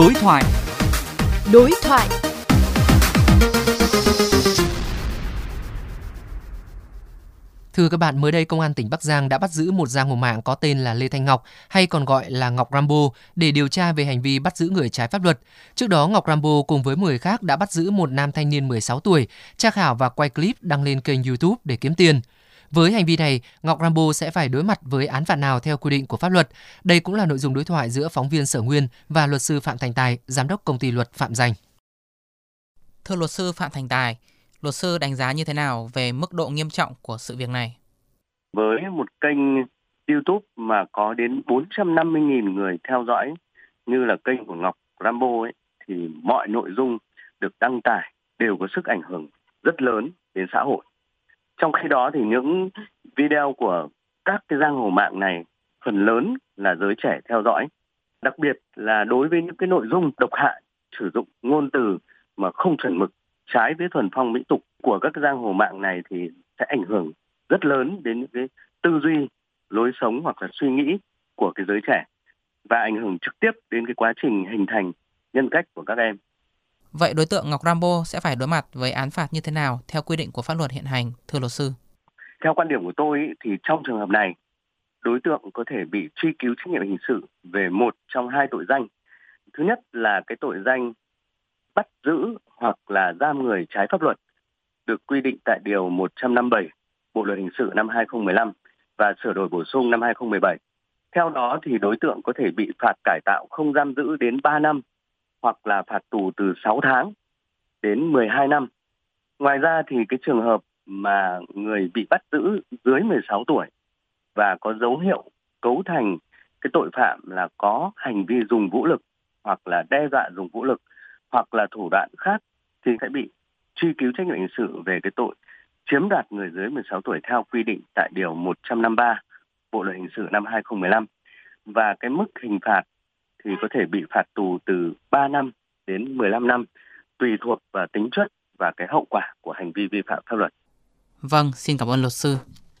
Đối thoại. Đối thoại. Thưa các bạn, mới đây Công an tỉnh Bắc Giang đã bắt giữ một giang hồ mạng có tên là Lê Thanh Ngọc hay còn gọi là Ngọc Rambo để điều tra về hành vi bắt giữ người trái pháp luật. Trước đó, Ngọc Rambo cùng với 10 khác đã bắt giữ một nam thanh niên 16 tuổi, tra khảo và quay clip đăng lên kênh YouTube để kiếm tiền. Với hành vi này, Ngọc Rambo sẽ phải đối mặt với án phạt nào theo quy định của pháp luật. Đây cũng là nội dung đối thoại giữa phóng viên Sở Nguyên và luật sư Phạm Thành Tài, giám đốc công ty luật Phạm Danh. Thưa luật sư Phạm Thành Tài, luật sư đánh giá như thế nào về mức độ nghiêm trọng của sự việc này? Với một kênh YouTube mà có đến 450.000 người theo dõi như là kênh của Ngọc Rambo ấy, thì mọi nội dung được đăng tải đều có sức ảnh hưởng rất lớn đến xã hội trong khi đó thì những video của các cái giang hồ mạng này phần lớn là giới trẻ theo dõi. Đặc biệt là đối với những cái nội dung độc hại, sử dụng ngôn từ mà không chuẩn mực, trái với thuần phong mỹ tục của các cái giang hồ mạng này thì sẽ ảnh hưởng rất lớn đến những cái tư duy, lối sống hoặc là suy nghĩ của cái giới trẻ và ảnh hưởng trực tiếp đến cái quá trình hình thành nhân cách của các em. Vậy đối tượng Ngọc Rambo sẽ phải đối mặt với án phạt như thế nào theo quy định của pháp luật hiện hành, thưa luật sư? Theo quan điểm của tôi thì trong trường hợp này, đối tượng có thể bị truy cứu trách nhiệm hình sự về một trong hai tội danh. Thứ nhất là cái tội danh bắt giữ hoặc là giam người trái pháp luật được quy định tại điều 157 Bộ luật hình sự năm 2015 và sửa đổi bổ sung năm 2017. Theo đó thì đối tượng có thể bị phạt cải tạo không giam giữ đến 3 năm hoặc là phạt tù từ 6 tháng đến 12 năm. Ngoài ra thì cái trường hợp mà người bị bắt giữ dưới 16 tuổi và có dấu hiệu cấu thành cái tội phạm là có hành vi dùng vũ lực hoặc là đe dọa dùng vũ lực hoặc là thủ đoạn khác thì sẽ bị truy cứu trách nhiệm hình sự về cái tội chiếm đoạt người dưới 16 tuổi theo quy định tại điều 153 Bộ luật hình sự năm 2015 và cái mức hình phạt thì có thể bị phạt tù từ 3 năm đến 15 năm tùy thuộc vào tính chất và cái hậu quả của hành vi vi phạm pháp luật. Vâng, xin cảm ơn luật sư.